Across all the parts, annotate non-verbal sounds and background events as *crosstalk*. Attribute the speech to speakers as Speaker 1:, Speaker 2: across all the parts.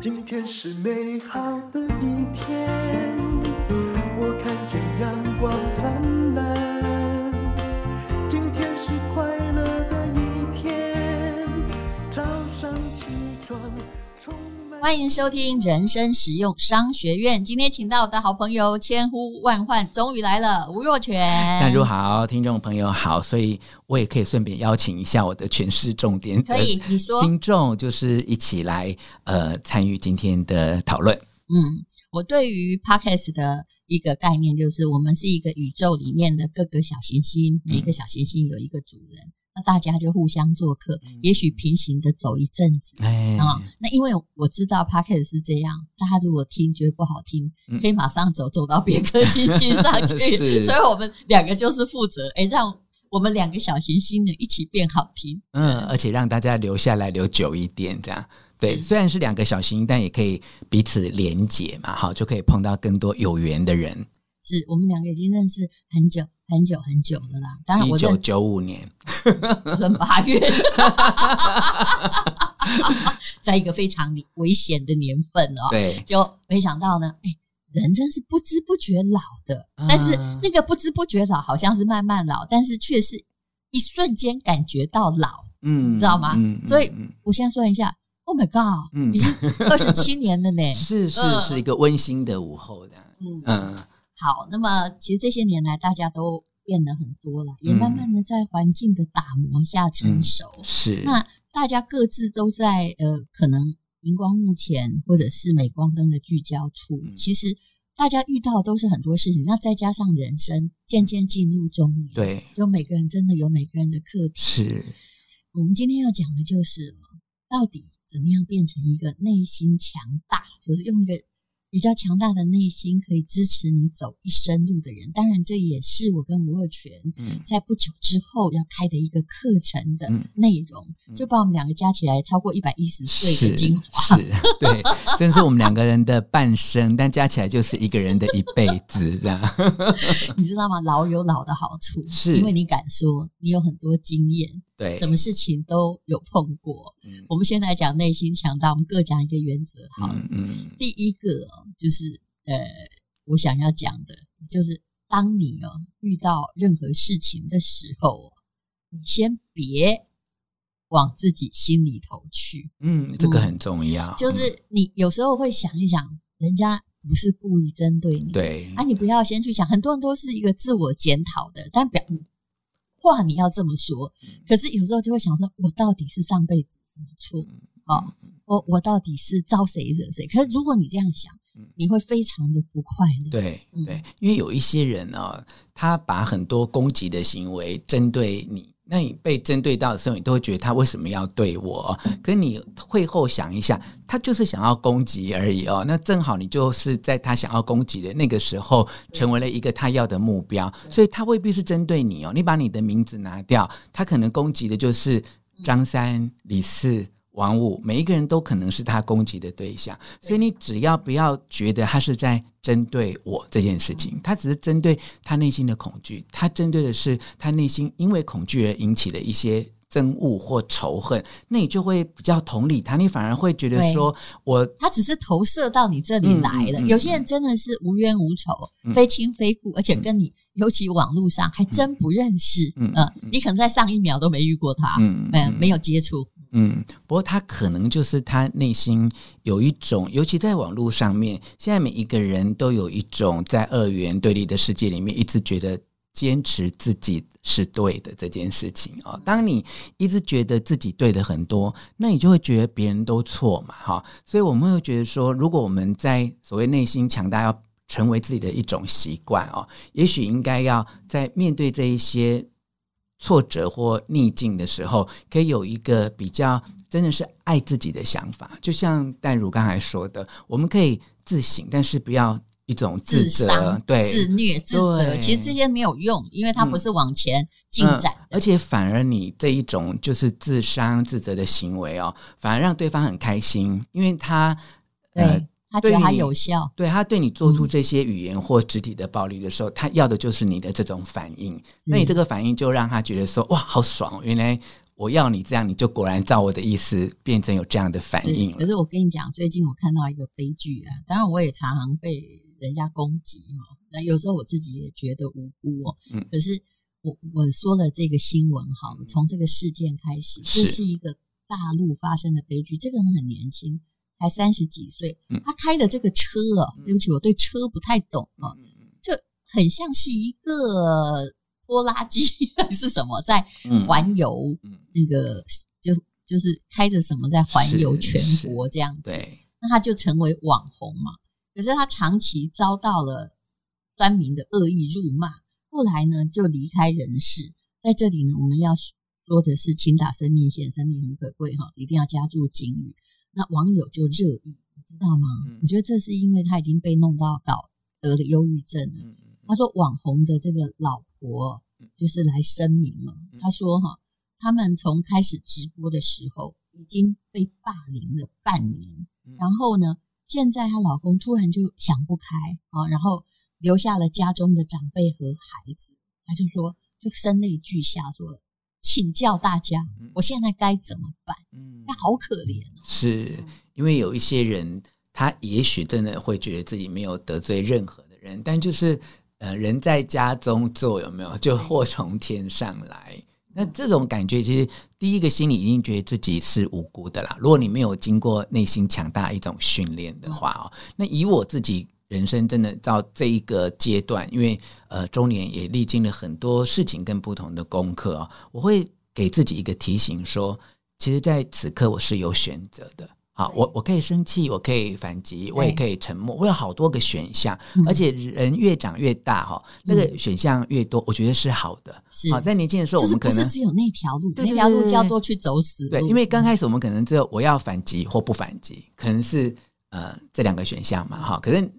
Speaker 1: 今天是美好的一天，我看见阳
Speaker 2: 欢迎收听人生实用商学院。今天请到我的好朋友，千呼万唤终于来了，吴若泉。
Speaker 3: 淡如好，听众朋友好，所以我也可以顺便邀请一下我的诠释重点，
Speaker 2: 可以你说，
Speaker 3: 听众就是一起来呃参与今天的讨论。
Speaker 2: 嗯，我对于 Podcast 的一个概念就是，我们是一个宇宙里面的各个小行星，每一个小行星有一个主人。嗯那大家就互相做客，也许平行的走一阵子啊。那因为我知道 Podcast 是这样，大家如果听觉得不好听，可以马上走走到别颗星星上去。所以我们两个就是负责，哎，让我们两个小行星呢一起变好听。
Speaker 3: 嗯，而且让大家留下来留久一点，这样对。虽然是两个小行星，但也可以彼此连结嘛，好，就可以碰到更多有缘的人。
Speaker 2: 是我们两个已经认识很久。很久很久了啦，当然我
Speaker 3: 一九九五年，
Speaker 2: 闰八月，在一个非常危险的年份哦，
Speaker 3: 对，
Speaker 2: 就没想到呢，哎，人真是不知不觉老的，但是那个不知不觉老好像是慢慢老，但是却是一瞬间感觉到老，嗯，知道吗？嗯，所以我先说一下，Oh my God，嗯，已经二十七年了呢，*laughs*
Speaker 3: 是是是一个温馨的午后的，嗯。嗯。
Speaker 2: 好，那么其实这些年来，大家都变得很多了，也慢慢的在环境的打磨下成熟。
Speaker 3: 嗯、是，
Speaker 2: 那大家各自都在呃，可能荧光幕前或者是镁光灯的聚焦处，嗯、其实大家遇到的都是很多事情。那再加上人生渐渐进入中年，
Speaker 3: 对，
Speaker 2: 就每个人真的有每个人的课题。
Speaker 3: 是，
Speaker 2: 我们今天要讲的就是，到底怎么样变成一个内心强大，就是用一个。比较强大的内心可以支持你走一生路的人，当然这也是我跟吴若权在不久之后要开的一个课程的内容，嗯、就把我们两个加起来超过一百一十岁的精华，
Speaker 3: 是，是对，真是我们两个人的半生，但加起来就是一个人的一辈子，这样。*laughs*
Speaker 2: 你知道吗？老有老的好处，
Speaker 3: 是
Speaker 2: 因为你敢说，你有很多经验。
Speaker 3: 对，
Speaker 2: 什么事情都有碰过。嗯，我们先来讲内心强大，我们各讲一个原则。好，嗯，嗯，第一个就是呃，我想要讲的，就是当你哦遇到任何事情的时候，你先别往自己心里头去。
Speaker 3: 嗯，这个很重要。
Speaker 2: 就是你有时候会想一想，人家不是故意针对你，
Speaker 3: 对，
Speaker 2: 啊，你不要先去想。很多人都是一个自我检讨的，但表。话你要这么说，可是有时候就会想说，我到底是上辈子什么错？哦，我我到底是招谁惹谁？可是如果你这样想，你会非常的不快乐。
Speaker 3: 对对，因为有一些人啊，他把很多攻击的行为针对你。那你被针对到的时候，你都会觉得他为什么要对我？可你会后想一下，他就是想要攻击而已哦。那正好你就是在他想要攻击的那个时候，成为了一个他要的目标，所以他未必是针对你哦。你把你的名字拿掉，他可能攻击的就是张三、李四。王五，每一个人都可能是他攻击的对象，所以你只要不要觉得他是在针对我这件事情，他只是针对他内心的恐惧，他针对的是他内心因为恐惧而引起的一些憎恶或仇恨，那你就会比较同理他，你反而会觉得说。我
Speaker 2: 他只是投射到你这里来了。嗯嗯嗯、有些人。真的是无冤无仇，嗯、非亲非故，而且跟你尤其网络上还真不认识，嗯，你可能在上一秒都没遇过他，嗯，没没有接触。
Speaker 3: 嗯，不过他可能就是他内心有一种，尤其在网络上面，现在每一个人都有一种在二元对立的世界里面，一直觉得坚持自己是对的这件事情啊。当你一直觉得自己对的很多，那你就会觉得别人都错嘛，哈。所以我们会觉得说，如果我们在所谓内心强大，要成为自己的一种习惯哦，也许应该要在面对这一些。挫折或逆境的时候，可以有一个比较真的是爱自己的想法。就像淡如刚才说的，我们可以自省，但是不要一种自责、自、对
Speaker 2: 自虐、自责。其实这些没有用，因为它不是往前进展、嗯嗯、
Speaker 3: 而且反而你这一种就是自伤、自责的行为哦，反而让对方很开心，因为他
Speaker 2: 对。呃他觉得他有效，
Speaker 3: 对，他对你做出这些语言或肢体的暴力的时候，嗯、他要的就是你的这种反应。那你这个反应就让他觉得说：“哇，好爽！原来我要你这样，你就果然照我的意思变成有这样的反应。
Speaker 2: 可是我跟你讲，最近我看到一个悲剧啊，当然我也常常被人家攻击哈，那有时候我自己也觉得无辜哦。嗯，可是我我说了这个新闻哈，从这个事件开始，这是一个大陆发生的悲剧。这个人很年轻，才三十几岁，他开的这个车啊，对不起，我对车不太懂啊，就很像是一个。拖拉机是什么？在环游那个，就就是开着什么在环游全国这样子。那他就成为网红嘛。可是他长期遭到了酸民的恶意辱骂，后来呢就离开人世。在这里呢，我们要说的是，请打生命线，生命很可贵哈，一定要加注警语。那网友就热议，你知道吗？我觉得这是因为他已经被弄到搞得了忧郁症了。他说网红的这个老。婆就是来声明了，他说哈，他们从开始直播的时候已经被霸凌了半年，然后呢，现在她老公突然就想不开啊，然后留下了家中的长辈和孩子，他就说就声泪俱下说，请教大家，我现在该怎么办？嗯，那好可怜哦，
Speaker 3: 是因为有一些人，他也许真的会觉得自己没有得罪任何的人，但就是。呃，人在家中坐，有没有就祸从天上来？那这种感觉，其实第一个心里一定觉得自己是无辜的啦。如果你没有经过内心强大一种训练的话哦，那以我自己人生真的到这一个阶段，因为呃中年也历经了很多事情跟不同的功课哦，我会给自己一个提醒说，其实在此刻我是有选择的。好，我我可以生气，我可以反击，我也可以沉默，我有好多个选项，嗯、而且人越长越大哈，那个选项越多，我觉得是好的。是，好，在年轻的时候，我们可能
Speaker 2: 只有那条路，那条路叫做去走死路。
Speaker 3: 对，因为刚开始我们可能只有我要反击或不反击，可能是呃这两个选项嘛哈。可是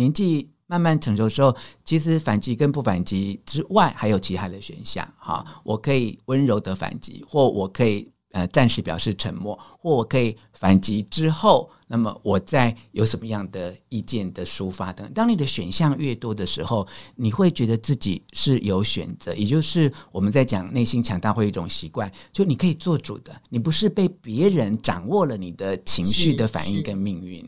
Speaker 3: 年纪慢慢成熟的时候，其实反击跟不反击之外，还有其他的选项哈。我可以温柔的反击，或我可以。呃，暂时表示沉默，或我可以反击之后，那么我再有什么样的意见的抒发等。当你的选项越多的时候，你会觉得自己是有选择，也就是我们在讲内心强大会有一种习惯，就你可以做主的，你不是被别人掌握了你的情绪的反应跟命
Speaker 2: 运。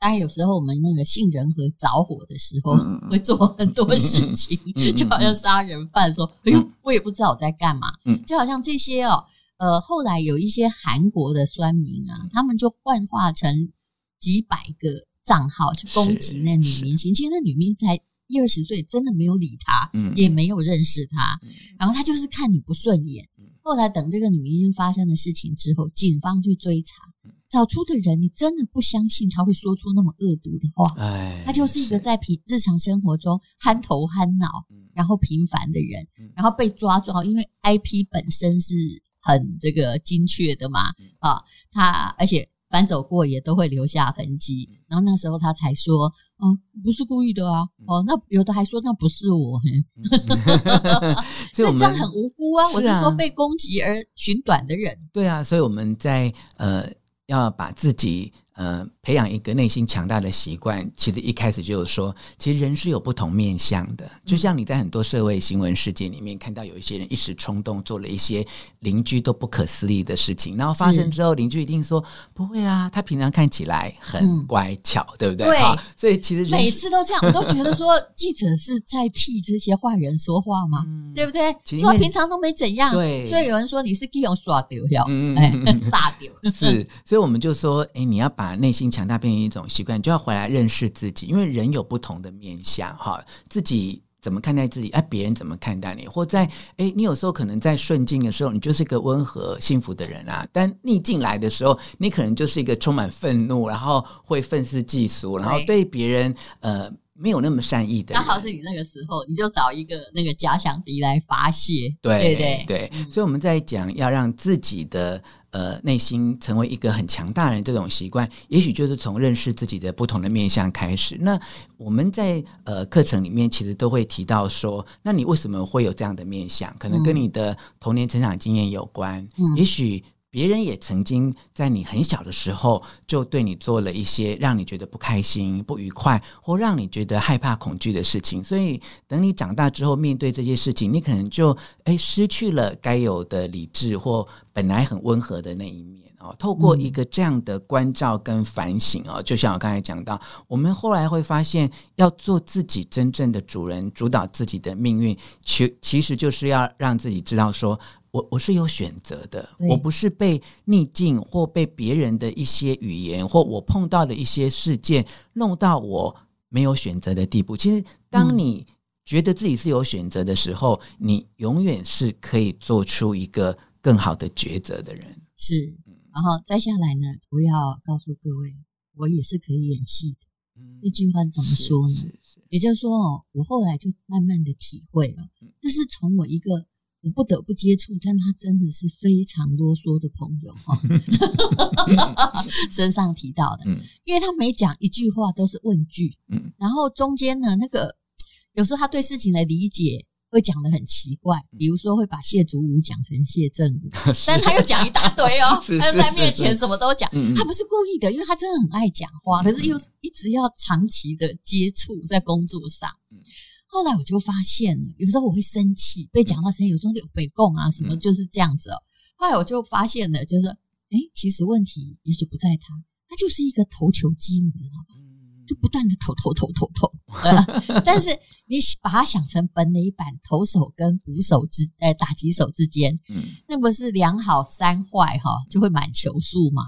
Speaker 2: 当然有时候我们那个杏仁核着火的时候，会做很多事情，嗯、就好像杀人犯说：“哎呦，我也不知道我在干嘛。”嗯，就好像这些哦。呃，后来有一些韩国的酸民啊，他们就幻化成几百个账号去攻击那女明星。其实那女明星才一二十岁，真的没有理他，嗯，也没有认识他，嗯，然后他就是看你不顺眼。后来等这个女明星发生的事情之后，警方去追查，找出的人，你真的不相信他会说出那么恶毒的话。哎，他就是一个在平日常生活中憨头憨脑，然后平凡的人，然后被抓住，因为 IP 本身是。很这个精确的嘛，啊，他而且搬走过也都会留下痕迹，然后那时候他才说，哦，不是故意的啊，哦，那有的还说那不是我，*laughs* 所以我这样很无辜啊，我是说被攻击而寻短的人，
Speaker 3: 对啊，所以我们在呃要把自己。嗯，培养一个内心强大的习惯，其实一开始就是说，其实人是有不同面向的。就像你在很多社会新闻事件里面看到，有一些人一时冲动做了一些邻居都不可思议的事情，然后发生之后，邻居一定说不会啊，他平常看起来很乖巧，嗯、对不对？对。所以其实
Speaker 2: 每次都这样，我都觉得说记者是在替这些坏人说话吗？嗯、对不对？说平常都没怎样，对。所以有人说你是利用耍丢掉，嗯，哎，*laughs* 傻丢。
Speaker 3: 是，所以我们就说，哎，你要。把内心强大变成一种习惯，就要回来认识自己，因为人有不同的面相，哈，自己怎么看待自己，哎，别人怎么看待你，或在哎，你有时候可能在顺境的时候，你就是一个温和幸福的人啊，但逆境来的时候，你可能就是一个充满愤怒，然后会愤世嫉俗，然后对。别人呃。没有那么善意的，
Speaker 2: 刚好是你那个时候，你就找一个那个假想敌来发泄，
Speaker 3: 对
Speaker 2: 对对，
Speaker 3: 对。所以我们在讲要让自己的呃内心成为一个很强大人这种习惯，也许就是从认识自己的不同的面向开始。那我们在呃课程里面其实都会提到说，那你为什么会有这样的面向？可能跟你的童年成长经验有关，嗯、也许。别人也曾经在你很小的时候就对你做了一些让你觉得不开心、不愉快，或让你觉得害怕、恐惧的事情。所以，等你长大之后，面对这些事情，你可能就诶失去了该有的理智，或本来很温和的那一面哦。透过一个这样的关照跟反省哦，就像我刚才讲到，我们后来会发现，要做自己真正的主人，主导自己的命运，其其实就是要让自己知道说。我我是有选择的，我不是被逆境或被别人的一些语言或我碰到的一些事件弄到我没有选择的地步。其实，当你觉得自己是有选择的时候，嗯、你永远是可以做出一个更好的抉择的人。
Speaker 2: 是，然后再下来呢，我要告诉各位，我也是可以演戏的。嗯、这句话怎么说呢？也就是说，哦，我后来就慢慢的体会了，这是从我一个。我不得不接触，但他真的是非常啰嗦的朋友哈，*laughs* 身上提到的，因为他每讲一句话都是问句，然后中间呢，那个有时候他对事情的理解会讲的很奇怪，比如说会把谢祖武讲成谢振武，*laughs* 但他又讲一大堆哦，他在面前什么都讲，他不是故意的，因为他真的很爱讲话，可是又一直要长期的接触在工作上。后来我就发现了，有时候我会生气，被讲到生气，有时候有北共啊什么，就是这样子哦。后来我就发现了，就是哎，其实问题也许不在他，他就是一个投球机，你知道吗？就不断的投投投投投。*laughs* 但是你把它想成本垒板投手跟捕手之呃打击手之间，那不是两好三坏哈，就会满球数嘛。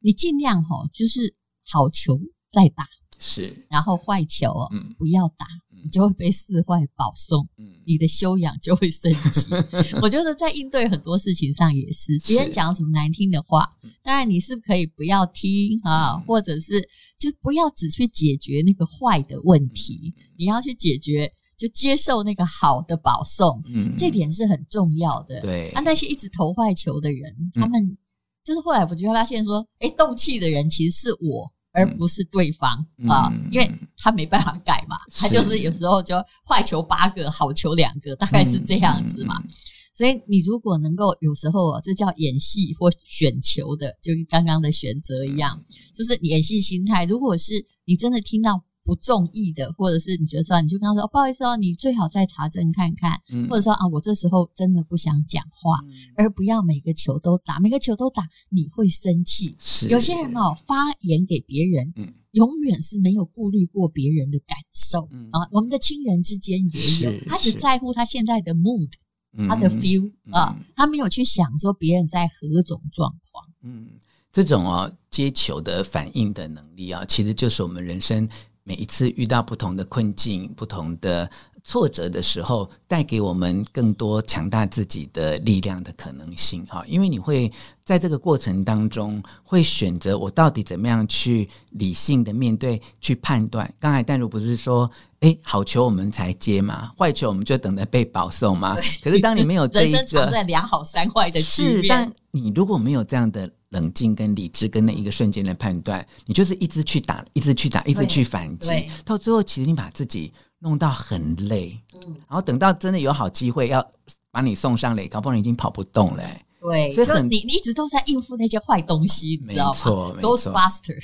Speaker 2: 你尽量哈，就是好球再打，是，然后坏球不要打。你就会被四坏保送，你的修养就会升级。*laughs* 我觉得在应对很多事情上也是，别人讲什么难听的话，当然你是可以不要听啊，或者是就不要只去解决那个坏的问题，你要去解决，就接受那个好的保送，嗯这点是很重要的。对，啊，那些一直投坏球的人，他们就是后来我就发现说，哎，动气的人其实是我。而不是对方啊，嗯、因为他没办法改嘛，他就是有时候就坏球八个，好球两个，大概是这样子嘛。嗯、所以你如果能够有时候啊，这叫演戏或选球的，就跟刚刚的选择一样，就是演戏心态。如果是你真的听到。不中意的，或者是你觉得说，你就跟他说，哦，不好意思哦，你最好再查证看看，嗯、或者说啊，我这时候真的不想讲话，嗯、而不要每个球都打，每个球都打，你会生气。有些人哦，发言给别人，嗯、永远是没有顾虑过别人的感受、嗯、啊。我们的亲人之间也有，他只在乎他现在的 mood，是他的 feel、嗯、啊，他没有去想说别人在何种状况。
Speaker 3: 嗯，这种哦接球的反应的能力啊，其实就是我们人生。每一次遇到不同的困境、不同的挫折的时候，带给我们更多强大自己的力量的可能性。哈，因为你会在这个过程当中，会选择我到底怎么样去理性的面对、去判断。刚才淡如不是说，诶，好球我们才接嘛，坏球我们就等着被保送嘛。可是当你没有 *laughs* 这一个，人
Speaker 2: 生藏在两好三坏的区别。
Speaker 3: 但你如果没有这样的。冷静跟理智跟那一个瞬间的判断，你就是一直去打，一直去打，一直去反击，到最后其实你把自己弄到很累，嗯，然后等到真的有好机会要把你送上垒，搞不好你已经跑不动了，欸。
Speaker 2: 对，所以就你你一直都在应付那些坏东西，你知道吗？没错，Goes faster。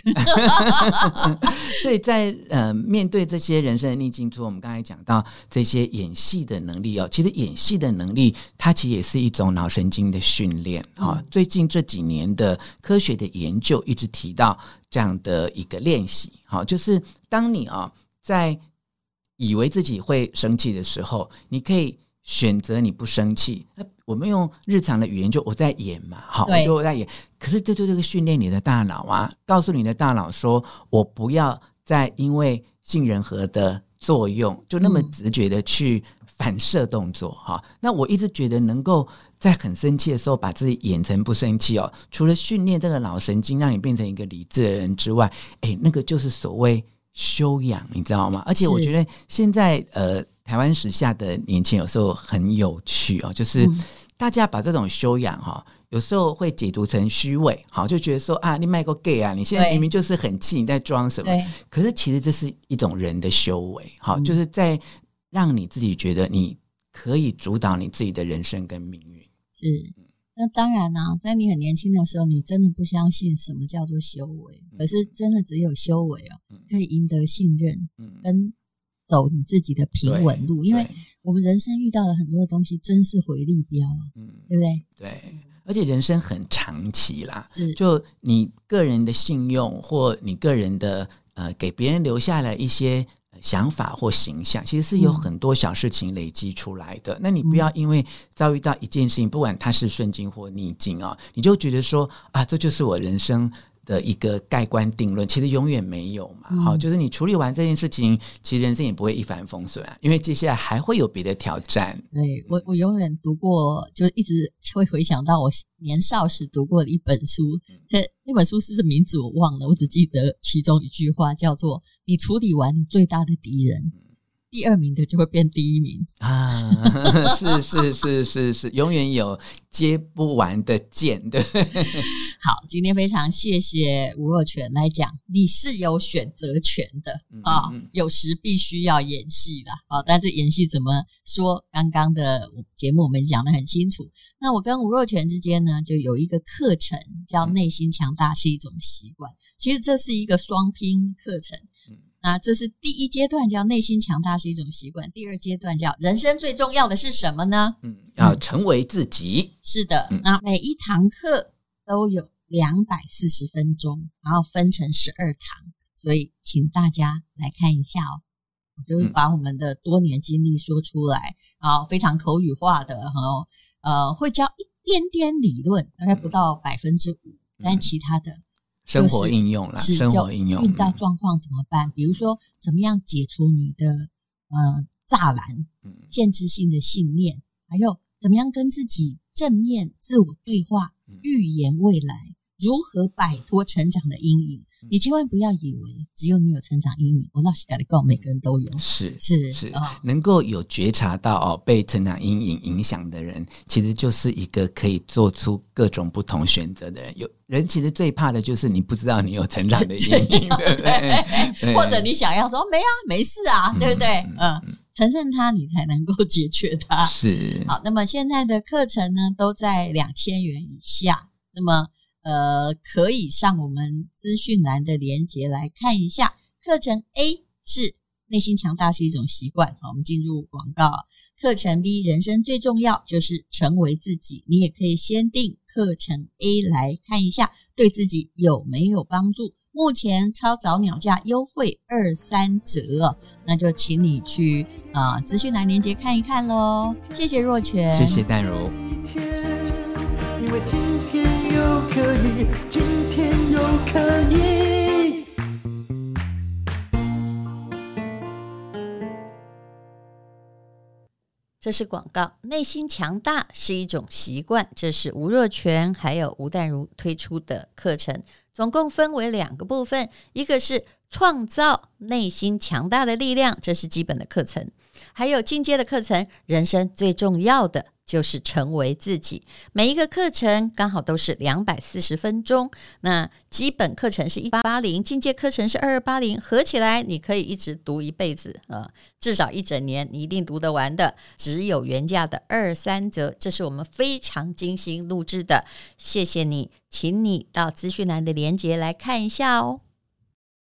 Speaker 2: *laughs*
Speaker 3: 所以在呃面对这些人生的逆境中，我们刚才讲到这些演戏的能力哦，其实演戏的能力它其实也是一种脑神经的训练啊。嗯、最近这几年的科学的研究一直提到这样的一个练习，好，就是当你啊在以为自己会生气的时候，你可以选择你不生气。我们用日常的语言，就我在演嘛，好，我就我在演。可是这就这个训练你的大脑啊，告诉你的大脑说，我不要再因为杏仁核的作用，就那么直觉的去反射动作哈。嗯、那我一直觉得，能够在很生气的时候把自己演成不生气哦，除了训练这个脑神经，让你变成一个理智的人之外，哎，那个就是所谓修养，你知道吗？而且我觉得现在呃。台湾时下的年轻有时候很有趣哦，就是大家把这种修养哈，有时候会解读成虚伪，好就觉得说啊，你卖个 gay 啊，你现在明明就是很气，你在装什么？可是其实这是一种人的修为，好，就是在让你自己觉得你可以主导你自己的人生跟命运。
Speaker 2: 是，那当然啦、啊，在你很年轻的时候，你真的不相信什么叫做修为，可是真的只有修为哦，可以赢得信任，跟走你自己的平稳路。因为我们人生遇到了很多的东西，真是回力镖啊，嗯，对不对？
Speaker 3: 对，而且人生很长期啦，
Speaker 2: 是
Speaker 3: 就你个人的信用或你个人的呃，给别人留下了一些。想法或形象，其实是有很多小事情累积出来的。嗯、那你不要因为遭遇到一件事情，不管它是顺境或逆境啊、哦，你就觉得说啊，这就是我人生的一个盖棺定论，其实永远没有嘛。好、嗯，就是你处理完这件事情，其实人生也不会一帆风顺啊，因为接下来还会有别的挑战。
Speaker 2: 对，我，我永远读过，就一直会回想到我年少时读过的一本书。那、嗯、那本书是什么名字我忘了，我只记得其中一句话叫做：“你处理完你最大的敌人。”第二名的就会变第一名
Speaker 3: 啊！*laughs* 是是是是是，永远有接不完的剑，对。
Speaker 2: 好，今天非常谢谢吴若权来讲，你是有选择权的啊、嗯嗯哦，有时必须要演戏的啊、哦，但是演戏怎么说？刚刚的节目我们讲的很清楚。那我跟吴若权之间呢，就有一个课程叫“内心强大是一种习惯”，其实这是一个双拼课程。那这是第一阶段，叫内心强大是一种习惯。第二阶段叫人生最重要的是什么呢？
Speaker 3: 嗯，要成为自己。
Speaker 2: 嗯、是的，那每一堂课都有两百四十分钟，然后分成十二堂，所以请大家来看一下哦。就是把我们的多年经历说出来，然后非常口语化的，然后呃，会教一点点理论，大概不到百分之五，但其他的。
Speaker 3: 生活应用啦，
Speaker 2: 是
Speaker 3: 生活应用。
Speaker 2: 遇到状况怎么办？比如说，怎么样解除你的呃栅栏、限制性的信念，还有怎么样跟自己正面自我对话，预言未来，如何摆脱成长的阴影。你千万不要以为只有你有成长阴影，我老实讲，每个人都有。
Speaker 3: 是
Speaker 2: 是
Speaker 3: 是，能够有觉察到哦，被成长阴影影响的人，其实就是一个可以做出各种不同选择的人。有人其实最怕的就是你不知道你有成长的阴影，*laughs* 对不对？
Speaker 2: 或者你想要说没啊，没事啊，对不对？嗯，承认它，你才能够解决它。
Speaker 3: 是
Speaker 2: 好，那么现在的课程呢，都在两千元以下。那么。呃，可以上我们资讯栏的连接来看一下。课程 A 是内心强大是一种习惯，好，我们进入广告。课程 B 人生最重要就是成为自己，你也可以先订课程 A 来看一下，对自己有没有帮助？目前超早鸟价优惠二三折，那就请你去啊、呃、资讯栏连接看一看喽。谢谢若泉，
Speaker 3: 谢谢淡如。
Speaker 1: 可以，今天又可以。
Speaker 2: 这是广告。内心强大是一种习惯，这是吴若权还有吴淡如推出的课程，总共分为两个部分，一个是创造内心强大的力量，这是基本的课程，还有进阶的课程，人生最重要的。就是成为自己，每一个课程刚好都是两百四十分钟。那基本课程是一八八零，进阶课程是二二八零，合起来你可以一直读一辈子啊，至少一整年你一定读得完的。只有原价的二三折，这是我们非常精心录制的。谢谢你，请你到资讯栏的链接来看一下哦。